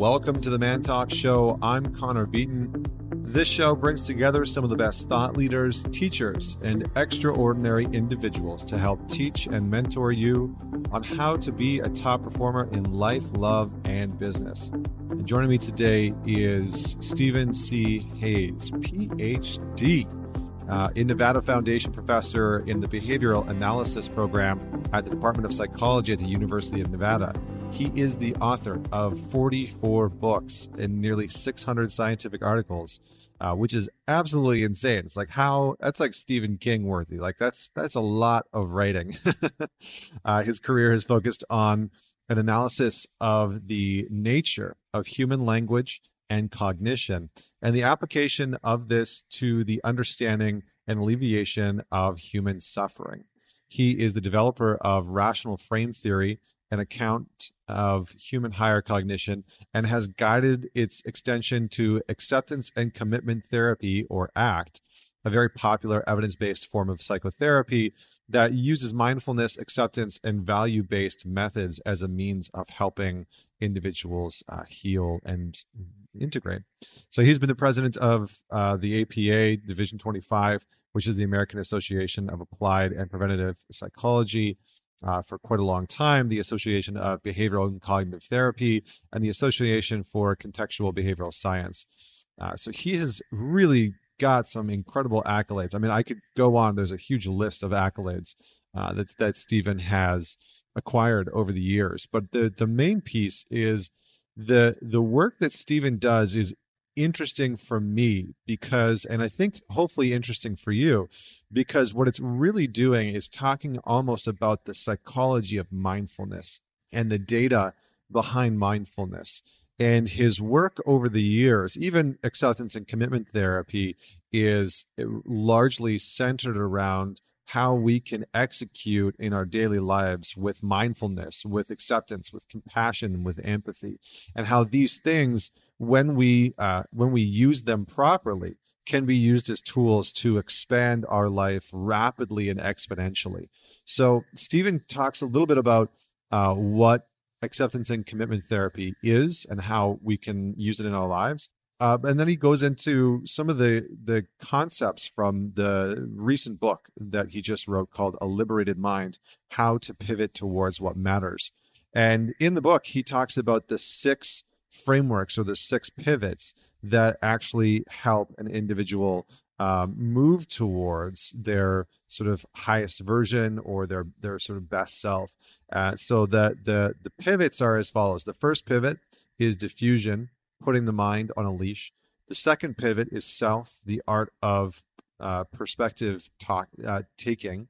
Welcome to the Man Talk Show. I'm Connor Beaton. This show brings together some of the best thought leaders, teachers, and extraordinary individuals to help teach and mentor you on how to be a top performer in life, love, and business. And joining me today is Stephen C. Hayes, PhD uh, in Nevada Foundation professor in the Behavioral Analysis Program at the Department of Psychology at the University of Nevada. He is the author of 44 books and nearly 600 scientific articles, uh, which is absolutely insane. It's like how that's like Stephen King worthy. Like that's that's a lot of writing. uh, his career has focused on an analysis of the nature of human language and cognition, and the application of this to the understanding and alleviation of human suffering. He is the developer of relational frame theory, an account of human higher cognition, and has guided its extension to acceptance and commitment therapy, or ACT, a very popular evidence based form of psychotherapy that uses mindfulness, acceptance, and value based methods as a means of helping individuals uh, heal and integrate. So he's been the president of uh, the APA Division 25, which is the American Association of Applied and Preventative Psychology. Uh, for quite a long time, the Association of Behavioral and Cognitive Therapy, and the Association for Contextual Behavioral Science. Uh, so he has really got some incredible accolades. I mean, I could go on. There's a huge list of accolades uh, that that Stephen has acquired over the years, but the the main piece is the the work that Stephen does is interesting for me because and I think hopefully interesting for you because what it's really doing is talking almost about the psychology of mindfulness and the data behind mindfulness and his work over the years even acceptance and commitment therapy is largely centered around how we can execute in our daily lives with mindfulness, with acceptance, with compassion, with empathy, and how these things, when we uh, when we use them properly, can be used as tools to expand our life rapidly and exponentially. So Stephen talks a little bit about uh, what acceptance and commitment therapy is and how we can use it in our lives. Uh, and then he goes into some of the the concepts from the recent book that he just wrote called A Liberated Mind: How to Pivot Towards What Matters. And in the book, he talks about the six frameworks or the six pivots that actually help an individual um, move towards their sort of highest version or their their sort of best self. Uh, so that the the pivots are as follows. The first pivot is defusion putting the mind on a leash. The second pivot is self, the art of uh, perspective talk, uh, taking.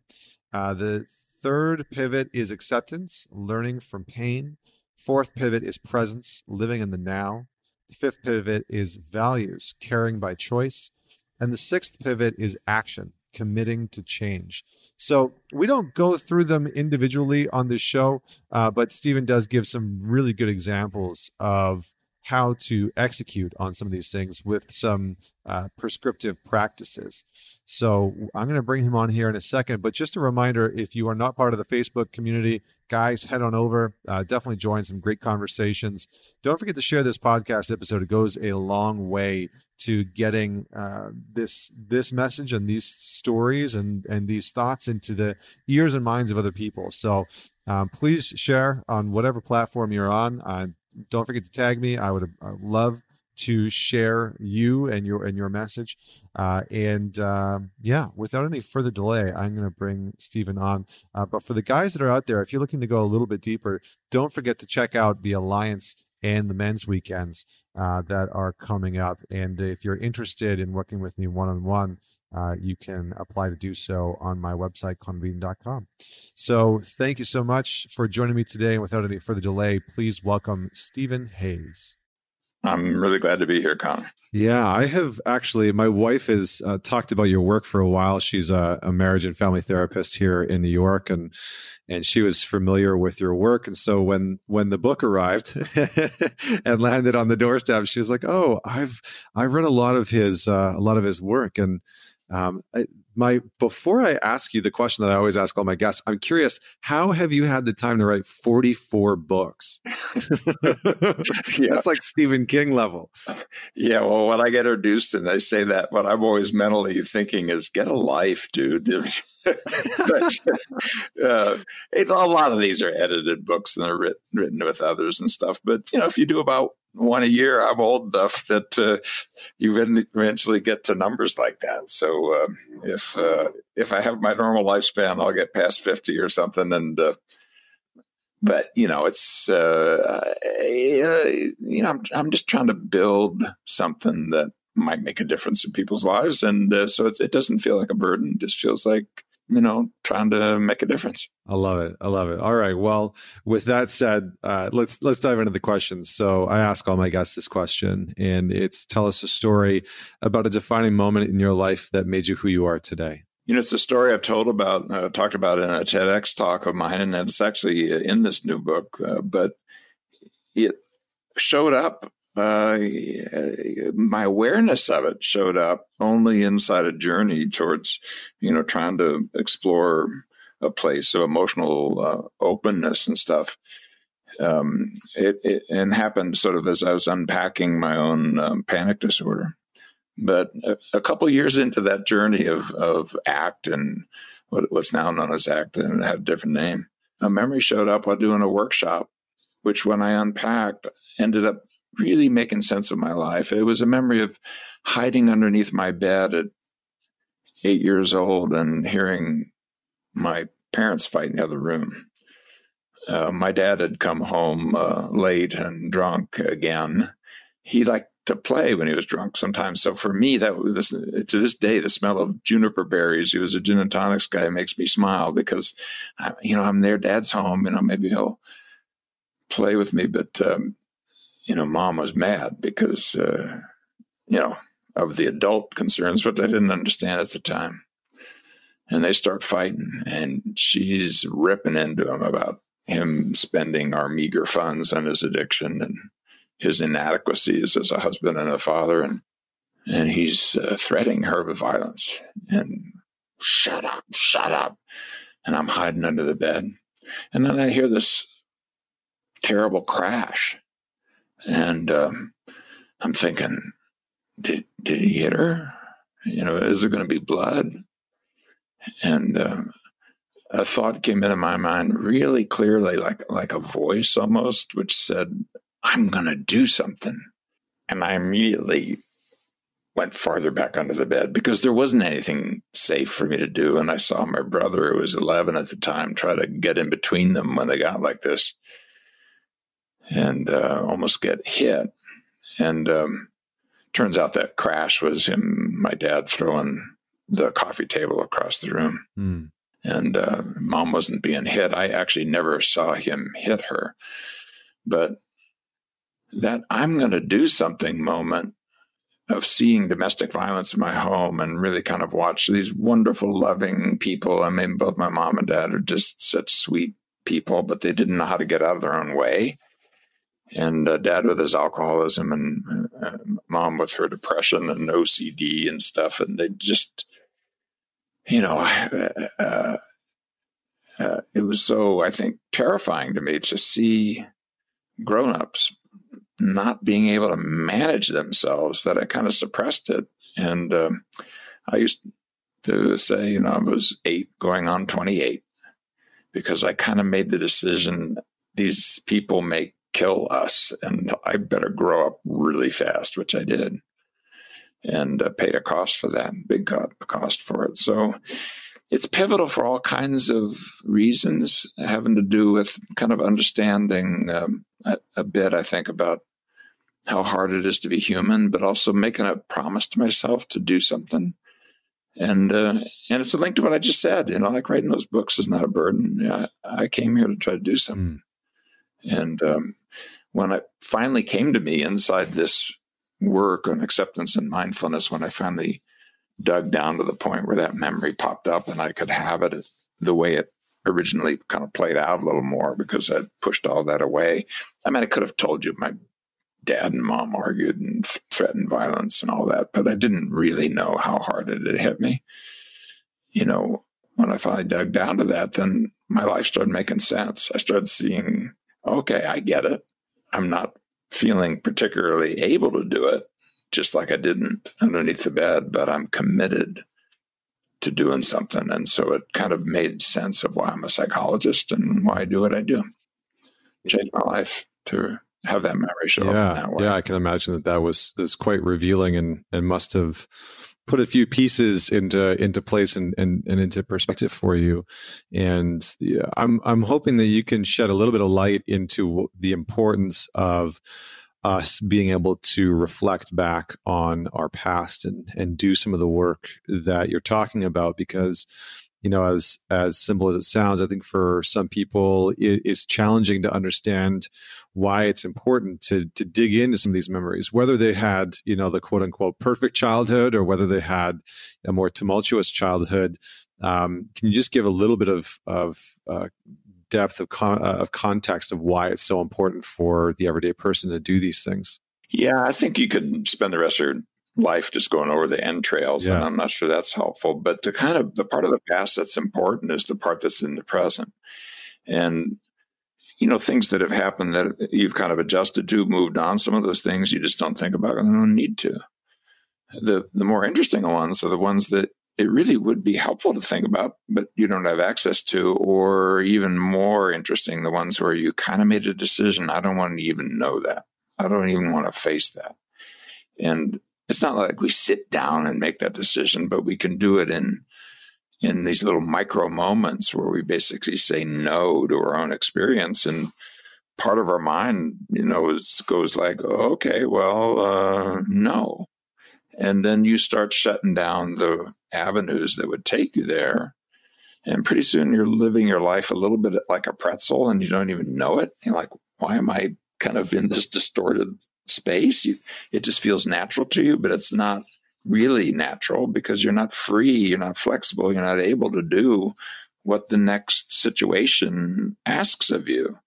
Uh, the third pivot is acceptance, learning from pain. Fourth pivot is presence, living in the now. The fifth pivot is values, caring by choice. And the sixth pivot is action, committing to change. So we don't go through them individually on this show, uh, but Stephen does give some really good examples of how to execute on some of these things with some uh, prescriptive practices. So I'm going to bring him on here in a second. But just a reminder if you are not part of the Facebook community, guys, head on over. Uh, definitely join some great conversations. Don't forget to share this podcast episode. It goes a long way to getting uh, this this message and these stories and and these thoughts into the ears and minds of other people. So um, please share on whatever platform you're on. Uh, don't forget to tag me. I would uh, love to share you and your and your message. Uh, and uh, yeah, without any further delay, I'm going to bring Stephen on. Uh, but for the guys that are out there, if you're looking to go a little bit deeper, don't forget to check out the Alliance and the men's weekends uh, that are coming up. And if you're interested in working with me one on one, uh, you can apply to do so on my website, connorbeaton.com. So thank you so much for joining me today. And without any further delay, please welcome Stephen Hayes. I'm really glad to be here, Connor. Yeah, I have actually. My wife has uh, talked about your work for a while. She's a, a, marriage and family therapist here in New York, and and she was familiar with your work. And so when when the book arrived and landed on the doorstep, she was like, "Oh, I've I've read a lot of his uh, a lot of his work, and um, I, my before I ask you the question that I always ask all my guests, I'm curious, how have you had the time to write 44 books? yeah. That's like Stephen King level. Yeah, well, when I get introduced and they say that, what I'm always mentally thinking is, get a life, dude. but, uh, a lot of these are edited books and they're written, written with others and stuff. But you know, if you do about one a year, I'm old enough that uh, you eventually get to numbers like that. So uh, if uh, if I have my normal lifespan, I'll get past fifty or something. And uh, but you know, it's uh, you know, I'm I'm just trying to build something that might make a difference in people's lives, and uh, so it doesn't feel like a burden. It just feels like you know, trying to make a difference. I love it. I love it. All right. Well, with that said, uh, let's let's dive into the questions. So I ask all my guests this question, and it's tell us a story about a defining moment in your life that made you who you are today. You know, it's a story I've told about, uh, talked about in a TEDx talk of mine, and it's actually in this new book. Uh, but it showed up uh, my awareness of it showed up only inside a journey towards, you know, trying to explore a place of emotional uh, openness and stuff. Um, it, it, and happened sort of as I was unpacking my own um, panic disorder. But a, a, couple years into that journey of of ACT and what, what's now known as ACT and had a different name, a memory showed up while doing a workshop, which when I unpacked ended up really making sense of my life. It was a memory of hiding underneath my bed at eight years old and hearing my parents fight in the other room. Uh, my dad had come home uh, late and drunk again. He liked to play when he was drunk sometimes. So for me, that this, to this day, the smell of juniper berries. He was a gin and tonics guy. Makes me smile because, you know, I'm there. Dad's home. You know, maybe he'll play with me. But um, you know, mom was mad because, uh, you know, of the adult concerns, but I didn't understand at the time. And they start fighting, and she's ripping into him about him spending our meager funds on his addiction and his inadequacies as a husband and a father. And, and he's uh, threatening her with violence. And shut up, shut up. And I'm hiding under the bed. And then I hear this terrible crash and um, I'm thinking, did did he hit her? You know, is there going to be blood? And um, a thought came into my mind really clearly, like like a voice almost, which said, "I'm going to do something." And I immediately went farther back under the bed because there wasn't anything safe for me to do. And I saw my brother, who was 11 at the time, try to get in between them when they got like this and uh, almost get hit. And um, turns out that crash was him, my dad throwing the coffee table across the room. Mm. And uh, mom wasn't being hit. I actually never saw him hit her. But that I'm going to do something moment of seeing domestic violence in my home and really kind of watch these wonderful, loving people. I mean, both my mom and dad are just such sweet people, but they didn't know how to get out of their own way and uh, dad with his alcoholism and uh, mom with her depression and OCD and stuff. And they just, you know, uh, uh, it was so, I think, terrifying to me to see grown ups not being able to manage themselves that I kind of suppressed it. And um, I used to say, you know, I was eight going on 28 because I kind of made the decision these people make kill us. And I better grow up really fast, which I did, and uh, paid a cost for that, big cost for it. So it's pivotal for all kinds of reasons, having to do with kind of understanding um, a, a bit, I think, about how hard it is to be human, but also making a promise to myself to do something. And uh, and it's a link to what I just said. You know, like writing those books is not a burden. I, I came here to try to do something. Mm. And um, when it finally came to me inside this work on acceptance and mindfulness, when I finally dug down to the point where that memory popped up and I could have it the way it originally kind of played out a little more because I'd pushed all that away. I mean, I could have told you my dad and mom argued and threatened violence and all that, but I didn't really know how hard it had hit me. you know, when I finally dug down to that, then my life started making sense. I started seeing, okay, I get it. I'm not feeling particularly able to do it, just like I didn't underneath the bed, but I'm committed to doing something. And so it kind of made sense of why I'm a psychologist and why I do what I do. Changed my life to have that memory show yeah, Yeah, I can imagine that that was, was quite revealing and, and must have put a few pieces into into place and, and, and into perspective for you. And I'm I'm hoping that you can shed a little bit of light into the importance of us being able to reflect back on our past and and do some of the work that you're talking about because you know as as simple as it sounds i think for some people it is challenging to understand why it's important to to dig into some of these memories whether they had you know the quote unquote perfect childhood or whether they had a more tumultuous childhood um, can you just give a little bit of of uh, depth of con- uh, of context of why it's so important for the everyday person to do these things. Yeah, I think you could spend the rest of your life just going over the entrails, yeah. and I'm not sure that's helpful. But the kind of the part of the past that's important is the part that's in the present, and you know things that have happened that you've kind of adjusted to, moved on. Some of those things you just don't think about and don't need to. The the more interesting ones are the ones that it really would be helpful to think about, but you don't have access to, or even more interesting, the ones where you kind of made a decision. I don't want to even know that. I don't even want to face that. And it's not like we sit down and make that decision, but we can do it in in these little micro moments where we basically say no to our own experience and part of our mind you know goes like okay well uh, no and then you start shutting down the avenues that would take you there. And pretty soon you're living your life a little bit like a pretzel and you don't even know it. You're like, why am I kind of in this distorted space? You, it just feels natural to you, but it's not really natural because you're not free, you're not flexible, you're not able to do what the next situation asks of you.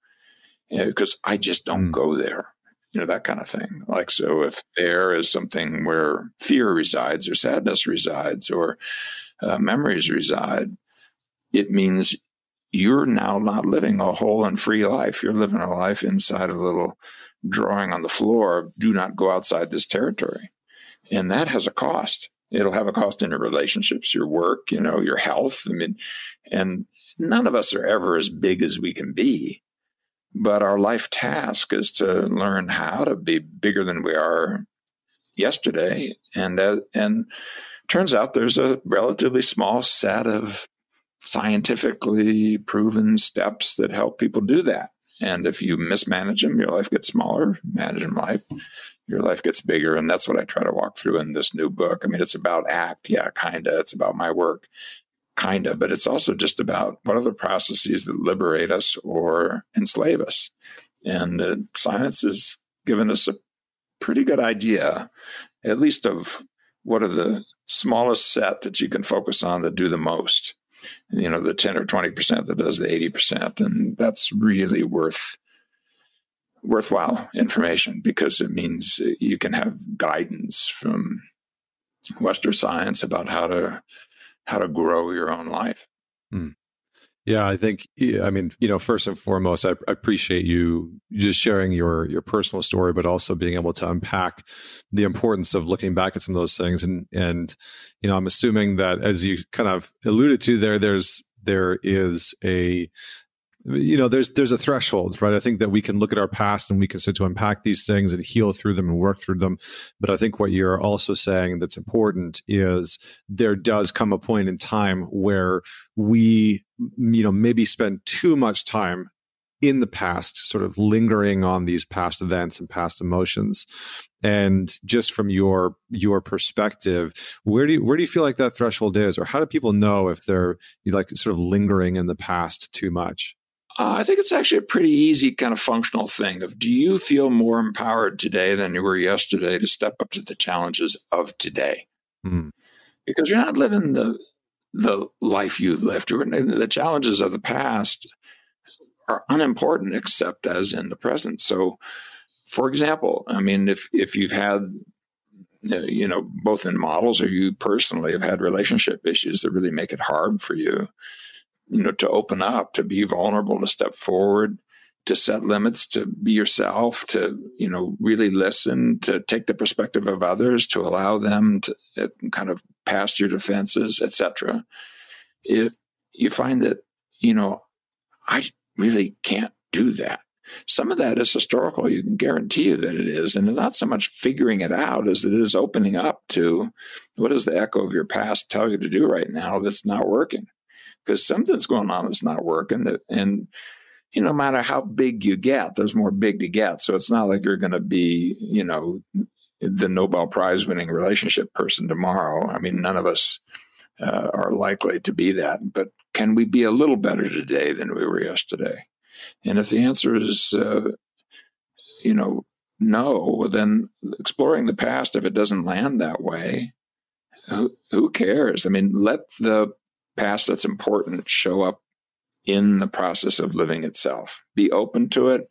Because you know, I just don't mm. go there you know, that kind of thing. Like, so if there is something where fear resides or sadness resides or uh, memories reside, it means you're now not living a whole and free life. You're living a life inside a little drawing on the floor do not go outside this territory. And that has a cost. It'll have a cost in your relationships, your work, you know, your health. I mean, and none of us are ever as big as we can be. But our life task is to learn how to be bigger than we are yesterday. And, uh, and turns out there's a relatively small set of scientifically proven steps that help people do that. And if you mismanage them, your life gets smaller. Manage them life, your life gets bigger. And that's what I try to walk through in this new book. I mean, it's about ACT, yeah, kinda. It's about my work kind of, but it's also just about what are the processes that liberate us or enslave us. And uh, science has given us a pretty good idea, at least of what are the smallest set that you can focus on that do the most. You know, the 10 or 20% that does the 80%. And that's really worth worthwhile information because it means you can have guidance from Western science about how to how to grow your own life. Mm. Yeah, I think I mean, you know, first and foremost, I, appreciate you just sharing your your personal story, but also being able to unpack the importance of looking back at some of those things. And and you know, I'm assuming that as you kind of alluded to there, there's there is a you know there's there's a threshold right? I think that we can look at our past and we can start to unpack these things and heal through them and work through them. But i think what you're also saying that's important is there does come a point in time where we you know maybe spend too much time in the past sort of lingering on these past events and past emotions. And just from your your perspective where do you where do you feel like that threshold is? Or how do people know if they're like sort of lingering in the past too much uh, I think it's actually a pretty easy kind of functional thing of do you feel more empowered today than you were yesterday to step up to the challenges of today? Mm. Because you're not living the the life you lived. The challenges of the past are unimportant except as in the present. So, for example, I mean, if if you've had uh, you know, both in models or you personally have had relationship issues that really make it hard for you, you know, to open up, to be vulnerable, to step forward, to set limits, to be yourself, to, you know, really listen, to take the perspective of others, to allow them to uh, kind of past your defenses, etc. If you find that, you know, I really can't do that. Some of that is historical. You can guarantee you that it is. And not so much figuring it out as it is opening up to what does the echo of your past tell you to do right now that's not working? Because something's going on that's not working. That, and, you know, no matter how big you get, there's more big to get. So it's not like you're going to be, you know, the Nobel Prize winning relationship person tomorrow. I mean, none of us uh, are likely to be that. But can we be a little better today than we were yesterday? And if the answer is, uh, you know, no, then exploring the past, if it doesn't land that way, who, who cares? I mean, let the past that's important show up in the process of living itself. Be open to it,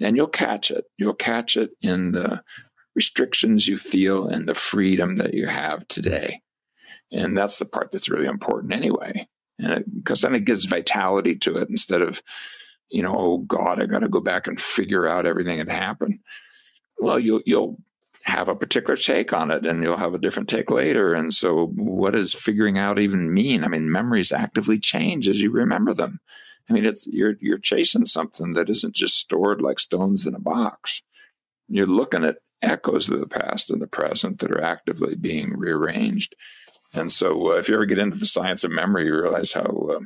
and you'll catch it. You'll catch it in the restrictions you feel and the freedom that you have today. And that's the part that's really important anyway. Because then it gives vitality to it instead of you know, oh God, I got to go back and figure out everything that happened. Well, you'll you'll have a particular take on it, and you'll have a different take later. And so, what does figuring out even mean? I mean, memories actively change as you remember them. I mean, it's you're you're chasing something that isn't just stored like stones in a box. You're looking at echoes of the past and the present that are actively being rearranged. And so, uh, if you ever get into the science of memory, you realize how uh,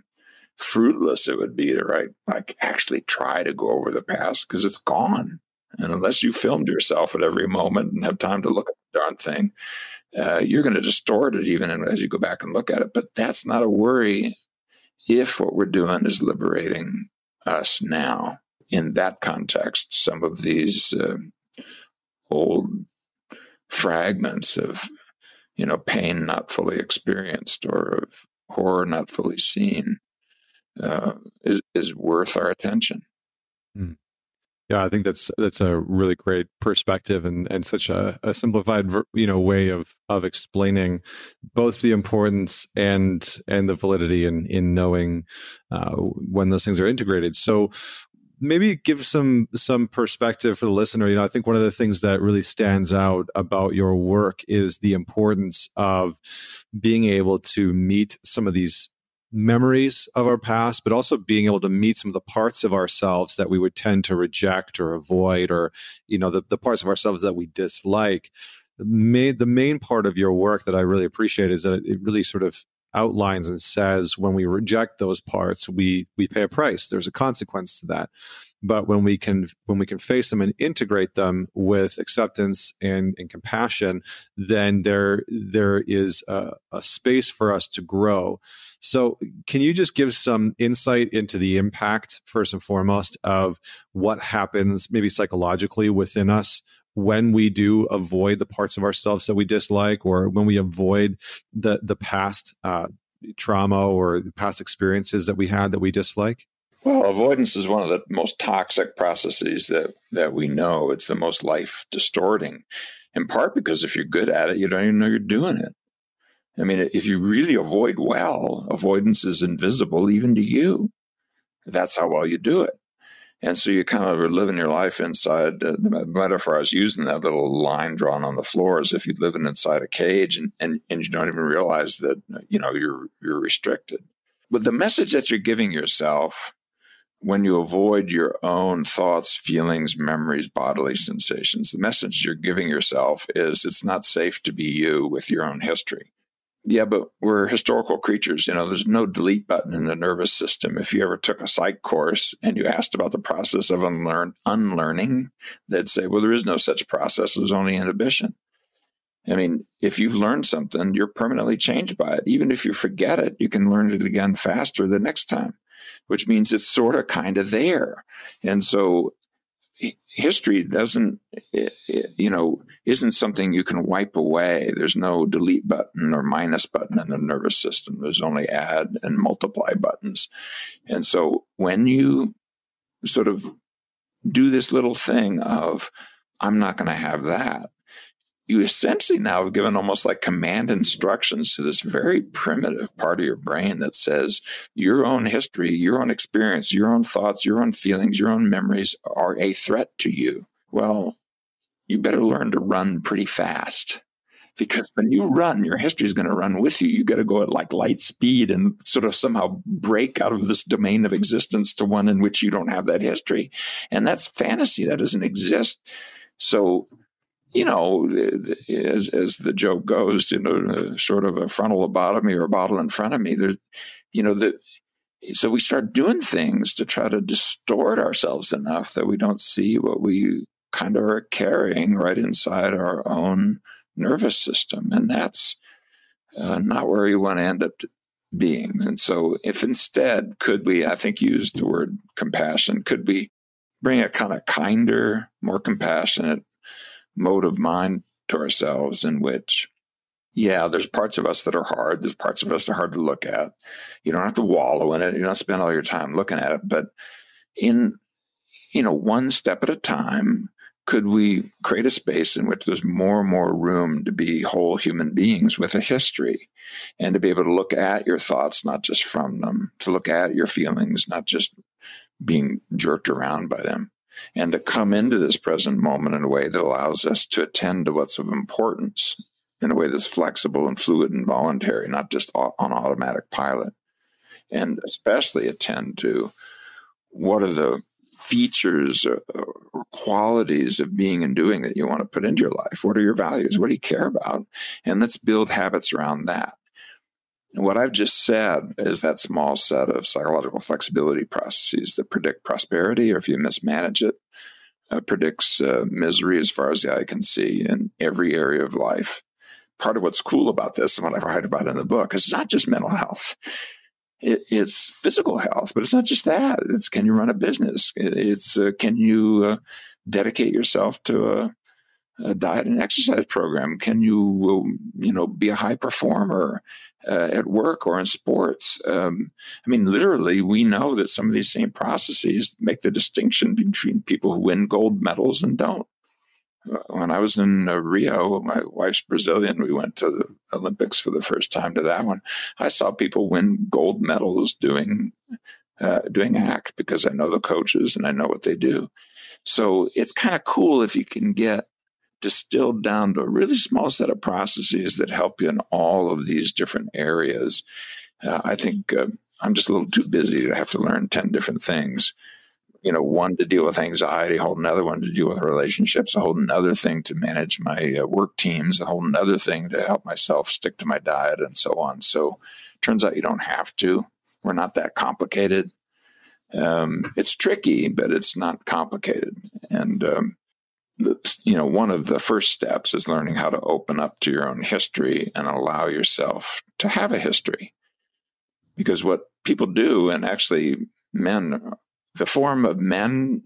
fruitless it would be to write, like actually try to go over the past because it's gone. And unless you filmed yourself at every moment and have time to look at the darn thing, uh, you're going to distort it even as you go back and look at it. But that's not a worry if what we're doing is liberating us now. In that context, some of these uh, old fragments of, you know, pain not fully experienced or of horror not fully seen uh, is is worth our attention. Mm. Yeah, I think that's that's a really great perspective and, and such a, a simplified you know way of of explaining both the importance and and the validity in in knowing uh, when those things are integrated. So maybe give some some perspective for the listener. You know, I think one of the things that really stands out about your work is the importance of being able to meet some of these memories of our past, but also being able to meet some of the parts of ourselves that we would tend to reject or avoid, or you know, the, the parts of ourselves that we dislike. The main, the main part of your work that I really appreciate is that it really sort of outlines and says when we reject those parts, we we pay a price. There's a consequence to that but when we can when we can face them and integrate them with acceptance and, and compassion then there there is a, a, space for us to grow. So can you just give some insight into the impact first and foremost of what happens maybe psychologically within us when we do avoid the parts of ourselves that we dislike or when we avoid the the past uh, trauma or the past experiences that we had that we dislike well, avoidance is one of the most toxic processes that, that we know. It's the most life distorting, in part because if you're good at it, you don't even know you're doing it. I mean, if you really avoid well, avoidance is invisible even to you. That's how well you do it. And so you kind of are living your life inside the metaphor I was using, that little line drawn on the floor, as if you're living inside a cage and, and, and you don't even realize that, you know, you're, you're restricted. But the message that you're giving yourself when you avoid your own thoughts, feelings, memories, bodily sensations, the message you're giving yourself is it's not safe to be you with your own history. Yeah, but we're historical creatures. You know, there's no delete button in the nervous system. If you ever took a psych course and you asked about the process of unlearn, unlearning, they'd say, well, there is no such process. There's only inhibition. I mean, if you've learned something, you're permanently changed by it. Even if you forget it, you can learn it again faster the next time which means it's sort of kind of there. And so history doesn't, you know, isn't something you can wipe away. There's no delete button or minus button in the nervous system. There's only add and multiply buttons. And so when you sort of do this little thing of, I'm not going to have that, you essentially now have given almost like command instructions to this very primitive part of your brain that says your own history, your own experience, your own thoughts, your own feelings, your own memories are a threat to you. Well, you better learn to run pretty fast because when you run, your history is going to run with you. You got to go at like light speed and sort of somehow break out of this domain of existence to one in which you don't have that history. And that's fantasy. That doesn't exist. So, you know, as, as the joke goes, you know, sort of a frontal lobotomy or a bottle in front of me, there's, you know, the, so we start doing things to try to distort ourselves enough that we don't see what we kind of are carrying right inside our own nervous system. And that's uh, not where you want to end up being. And so, if instead, could we, I think, use the word compassion, could we bring a kind of kinder, more compassionate mode of mind to ourselves in which, yeah, there's parts of us that are hard. There's parts of us that are hard to look at. You don't have to wallow in it. You don't spend all your time looking at it. But in, you know, one step at a time, could we create a space in which there's more and more room to be whole human beings with a history and to be able to look at your thoughts, not just from them, to look at your feelings, not just being jerked around by them, and to come into this present moment in a way that allows us to attend to what's of importance in a way that's flexible and fluid and voluntary, not just on automatic pilot, and especially attend to what are the features or, qualities of being and doing that you want to put into your life? What are your values? What do you care about? And let's build habits around that. What I've just said is that small set of psychological flexibility processes that predict prosperity, or if you mismanage it, uh, predicts uh, misery as far as the eye can see in every area of life. Part of what's cool about this and what I write about in the book is not just mental health it, it's physical health, but it's not just that. It's can you run a business? It's uh, can you uh, dedicate yourself to a, a, diet and exercise program? Can you uh, you know be a high performer uh, at work or in sports? Um, I mean, literally, we know that some of these same processes make the distinction between people who win gold medals and don't when I was in uh, Rio, my wife's Brazilian. We went to the Olympics for the first time to that one. I saw people win gold medals doing uh, doing ACT because I know the coaches and I know what they do. So it's kind of cool if you can get distilled down to a really small set of processes that help you in all of these different areas. Uh, I think uh, I'm just a little too busy to have to learn 10 different things you know, one to deal with anxiety, a whole another one to deal with relationships, a whole another thing to manage my uh, work teams, a whole another thing to help myself stick to my diet and so on. So turns out you don't have to. We're not that complicated. Um, it's tricky, but it's not complicated. And, um, you know, one of the first steps is learning how to open up to your own history and allow yourself to have a history. Because what people do, and actually men the form of men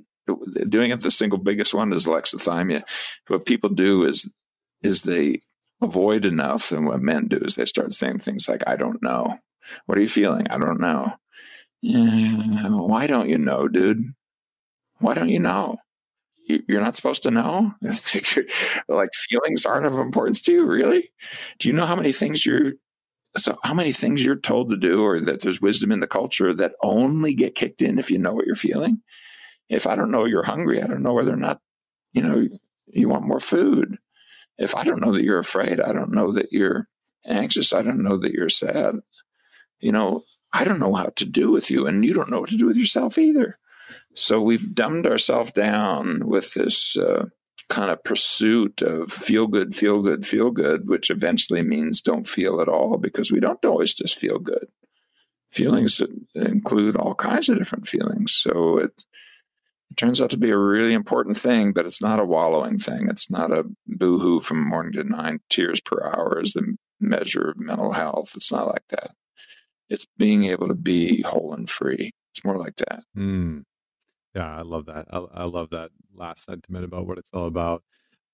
doing it, the single biggest one is alexithymia. What people do is is they avoid enough, and what men do is they start saying things like, "I don't know." What are you feeling? I don't know. Yeah, why don't you know, dude? Why don't you know? You're not supposed to know. like feelings aren't of importance to you, really? Do you know how many things you're so how many things you're told to do or that there's wisdom in the culture that only get kicked in if you know what you're feeling? If i don't know you're hungry i don't know whether or not you know you want more food. If i don't know that you're afraid i don't know that you're anxious i don't know that you're sad. You know i don't know how to do with you and you don't know what to do with yourself either so we've dumbed ourselves down with this uh, kind of pursuit of feel good, feel good, feel good, which eventually means don't feel at all because we don't always just feel good. Feelings include all kinds of different feelings. So it, it turns out to be a really important thing, but it's not a wallowing thing. It's not a boohoo from morning to nine, tears per hour is the measure of mental health. It's not like that. It's being able to be whole and free. It's more like that. Mm. Yeah, I love that. I, I love that last sentiment about what it's all about.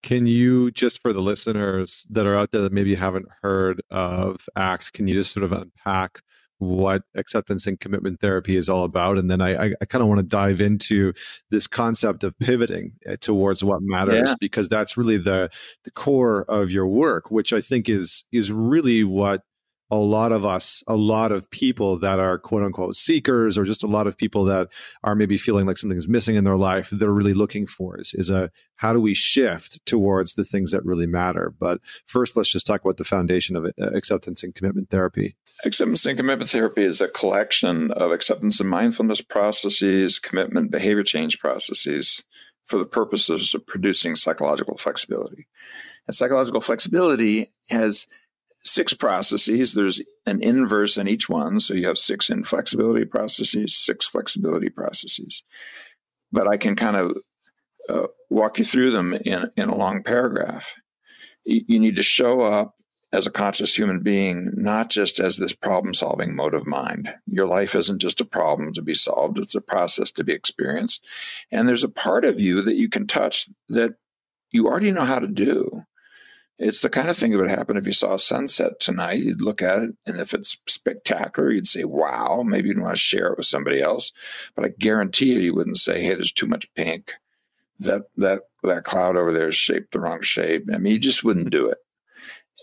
Can you just for the listeners that are out there that maybe haven't heard of ACT, can you just sort of unpack what acceptance and commitment therapy is all about. And then I, I kind of want to dive into this concept of pivoting eh, towards what matters yeah. because that's really the the core of your work, which I think is is really what a lot of us, a lot of people that are quote unquote seekers, or just a lot of people that are maybe feeling like something is missing in their life, they're really looking for is, is a how do we shift towards the things that really matter? But first, let's just talk about the foundation of uh, acceptance and commitment therapy. Acceptance and commitment therapy is a collection of acceptance and mindfulness processes, commitment behavior change processes for the purposes of producing psychological flexibility. And psychological flexibility has six processes. There's an inverse in each one. So you have six inflexibility processes, six flexibility processes. But I can kind of uh, walk you through them in, in a long paragraph. You, you need to show up as a conscious human being, not just as this problem solving mode of mind. Your life isn't just a problem to be solved, it's a process to be experienced. And there's a part of you that you can touch that you already know how to do. It's the kind of thing that would happen if you saw a sunset tonight. You'd look at it, and if it's spectacular, you'd say, wow. Maybe you'd want to share it with somebody else. But I guarantee you, you wouldn't say, hey, there's too much pink. That, that, that cloud over there is shaped the wrong shape. I mean, you just wouldn't do it.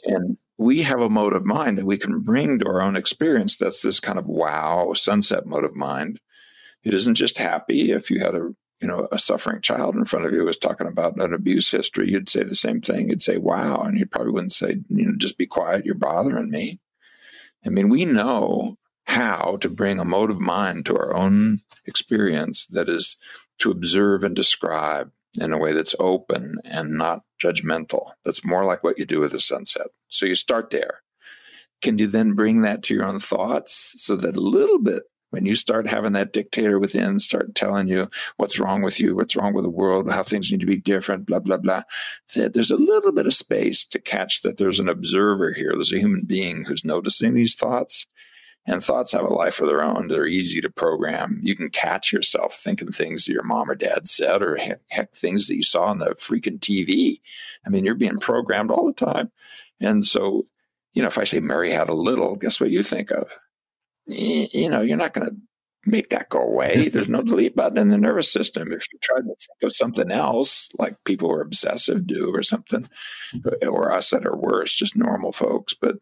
And we have a mode of mind that we can bring to our own experience that's this kind of wow sunset mode of mind. It isn't just happy if you had a you know, a suffering child in front of you was talking about an abuse history, you'd say the same thing. You'd say, wow. And you probably wouldn't say, you know, just be quiet. You're bothering me. I mean, we know how to bring a mode of mind to our own experience that is to observe and describe in a way that's open and not judgmental. That's more like what you do with the sunset. So you start there. Can you then bring that to your own thoughts so that a little bit when you start having that dictator within start telling you what's wrong with you, what's wrong with the world, how things need to be different, blah, blah, blah, that there's a little bit of space to catch that there's an observer here. There's a human being who's noticing these thoughts. And thoughts have a life of their own. They're easy to program. You can catch yourself thinking things that your mom or dad said, or heck, things that you saw on the freaking TV. I mean, you're being programmed all the time. And so, you know, if I say Mary had a little, guess what you think of? You know, you're not going to make that go away. There's no delete button in the nervous system. If you try to think of something else, like people who are obsessive do or something, mm-hmm. or us that are worse, just normal folks. But,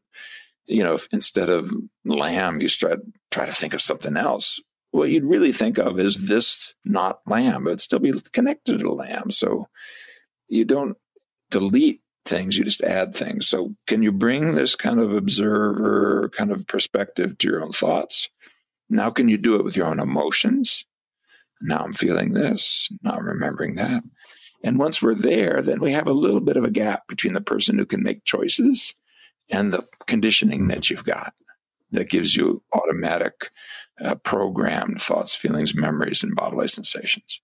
you know, if instead of lamb, you try, try to think of something else, what you'd really think of is this not lamb, but still be connected to lamb. So you don't delete things, you just add things. So, can you bring this kind of observer kind of perspective to your own thoughts? Now, can you do it with your own emotions? Now I'm feeling this, now I'm remembering that. And once we're there, then we have a little bit of a gap between the person who can make choices and the conditioning that you've got that gives you automatic uh, programmed thoughts, feelings, memories, and bodily sensations.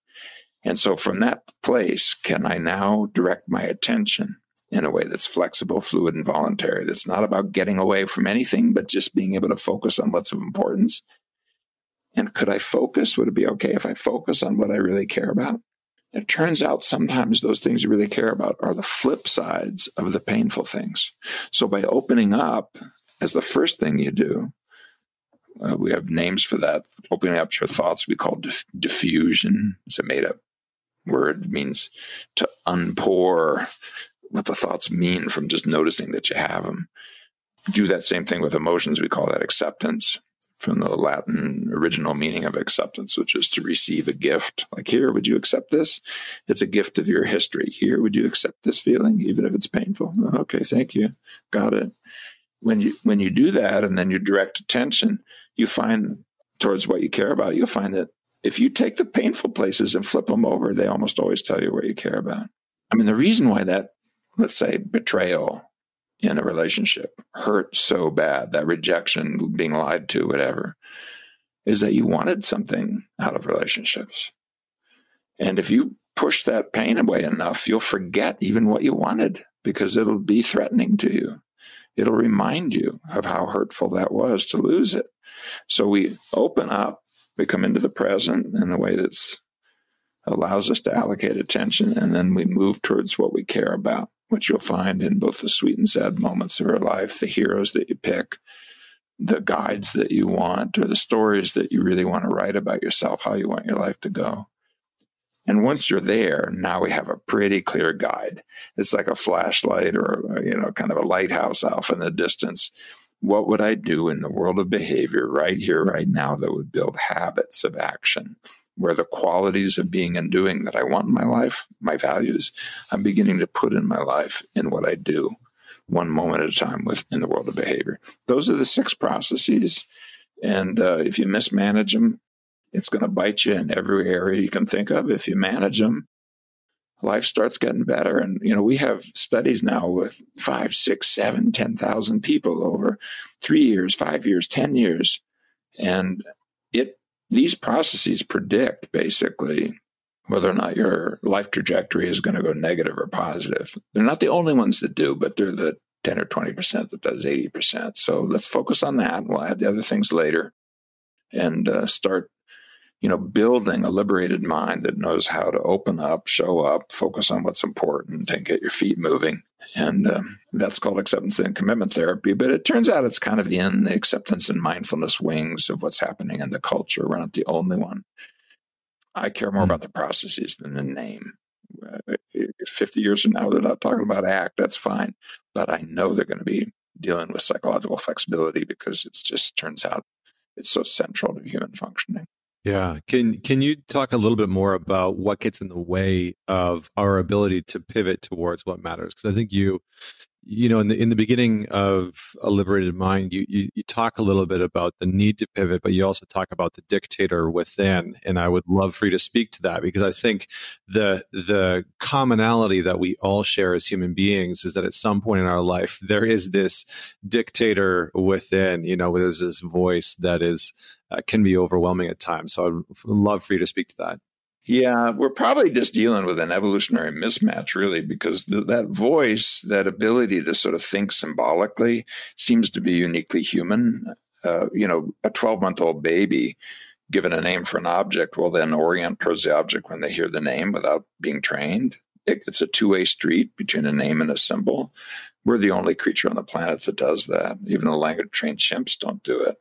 And so from that place, can I now direct my attention in a way that's flexible, fluid, and voluntary. That's not about getting away from anything, but just being able to focus on what's of importance. And could I focus? Would it be okay if I focus on what I really care about? It turns out sometimes those things you really care about are the flip sides of the painful things. So by opening up as the first thing you do, uh, we have names for that. Opening up your thoughts we call diff- defusion. It's a made up word. It means to unpour what the thoughts mean from just noticing that you have them. Do that same thing with emotions. We call that acceptance from the Latin original meaning of acceptance, which is to receive a gift. Like, here, would you accept this? It's a gift of your history. Here, would you accept this feeling, even if it's painful? Oh, okay, thank you. Got it. When you when you do that and then you direct attention, you find towards what you care about, you'll find that if you take the painful places and flip them over, they almost always tell you what you care about. I mean, the reason why that let's say betrayal in a relationship hurt so bad that rejection being lied to whatever is that you wanted something out of relationships. And if you push that pain away enough you'll forget even what you wanted because it'll be threatening to you. It'll remind you of how hurtful that was to lose it. So we open up we come into the present in a way that's allows us to allocate attention and then we move towards what we care about which you'll find in both the sweet and sad moments of our life, the heroes that you pick, the guides that you want or the stories that you really want to write about yourself, how you want your life to go. And once you're there, now we have a pretty clear guide. It's like a flashlight or, uh, you know, kind of a lighthouse off in the distance. What would I do in the world of behavior right here, right now, that would build habits of action where the qualities of being and doing that I want in my life, my values, I'm beginning to put in my life in what I do one moment at a time within the world of behavior. Those are the six processes. And uh, if you mismanage them, it's going to bite you in every area you can think of. If you manage them, life starts getting better. And, you know, we have studies now with five, six, seven, 10,000 people over three years, five years, 10 years. And it, these processes predict basically whether or not your life trajectory is going to go negative or positive. They're not the only ones that do, but they're the 10 or 20% that does 80%. So let's focus on that. We'll add the other things later and uh, start, you know, building a liberated mind that knows how to open up, show up, focus on what's important, and get your feet moving. And um, that's called acceptance and commitment therapy. But it turns out it's kind of in the acceptance and mindfulness wings of what's happening in the culture. We're not the only one. I care more hmm. about the processes than the name. Uh, 50 years from now, they're not talking about ACT, that's fine. But I know they're going to be dealing with psychological flexibility because it just turns out it's so central to human functioning. Yeah. Can can you talk a little bit more about what gets in the way of our ability to pivot towards what matters? Because I think you you know in the in the beginning of a liberated mind you, you, you talk a little bit about the need to pivot but you also talk about the dictator within and i would love for you to speak to that because i think the the commonality that we all share as human beings is that at some point in our life there is this dictator within you know there's this voice that is uh, can be overwhelming at times. So i'd love for you to speak to that yeah, we're probably just dealing with an evolutionary mismatch, really, because the, that voice, that ability to sort of think symbolically, seems to be uniquely human. Uh, you know, a 12 month old baby given a name for an object will then orient towards the object when they hear the name without being trained. It, it's a two way street between a name and a symbol. We're the only creature on the planet that does that. Even the language trained chimps don't do it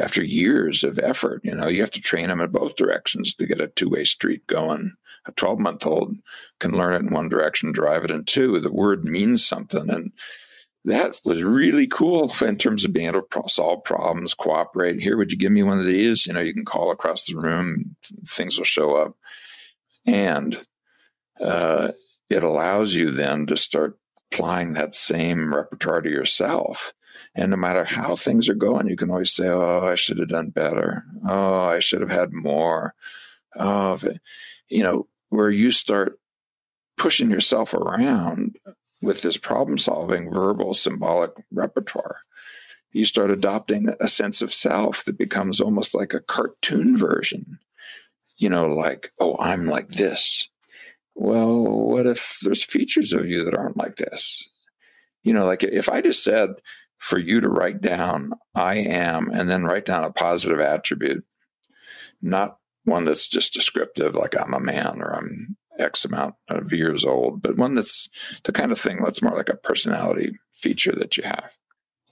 after years of effort, you know, you have to train them in both directions to get a two way street going. A 12 month old can learn it in one direction, drive it in two. The word means something. And that was really cool in terms of being able to solve problems, cooperate. Here, would you give me one of these? You know, you can call across the room, things will show up. And uh, it allows you then to start applying that same repertoire to yourself and no matter how things are going, you can always say, Oh, I should have done better. Oh, I should have had more. Oh, you know, where you start pushing yourself around with this problem solving verbal symbolic repertoire. You start adopting a sense of self that becomes almost like a cartoon version. You know, like, oh, I'm like this. Well, what if there's features of you that aren't like this? You know, like if I just said, for you to write down I am and then write down a positive attribute, not one that's just descriptive, like I'm a man or I'm X amount of years old, but one that's the kind of thing that's more like a personality feature that you have.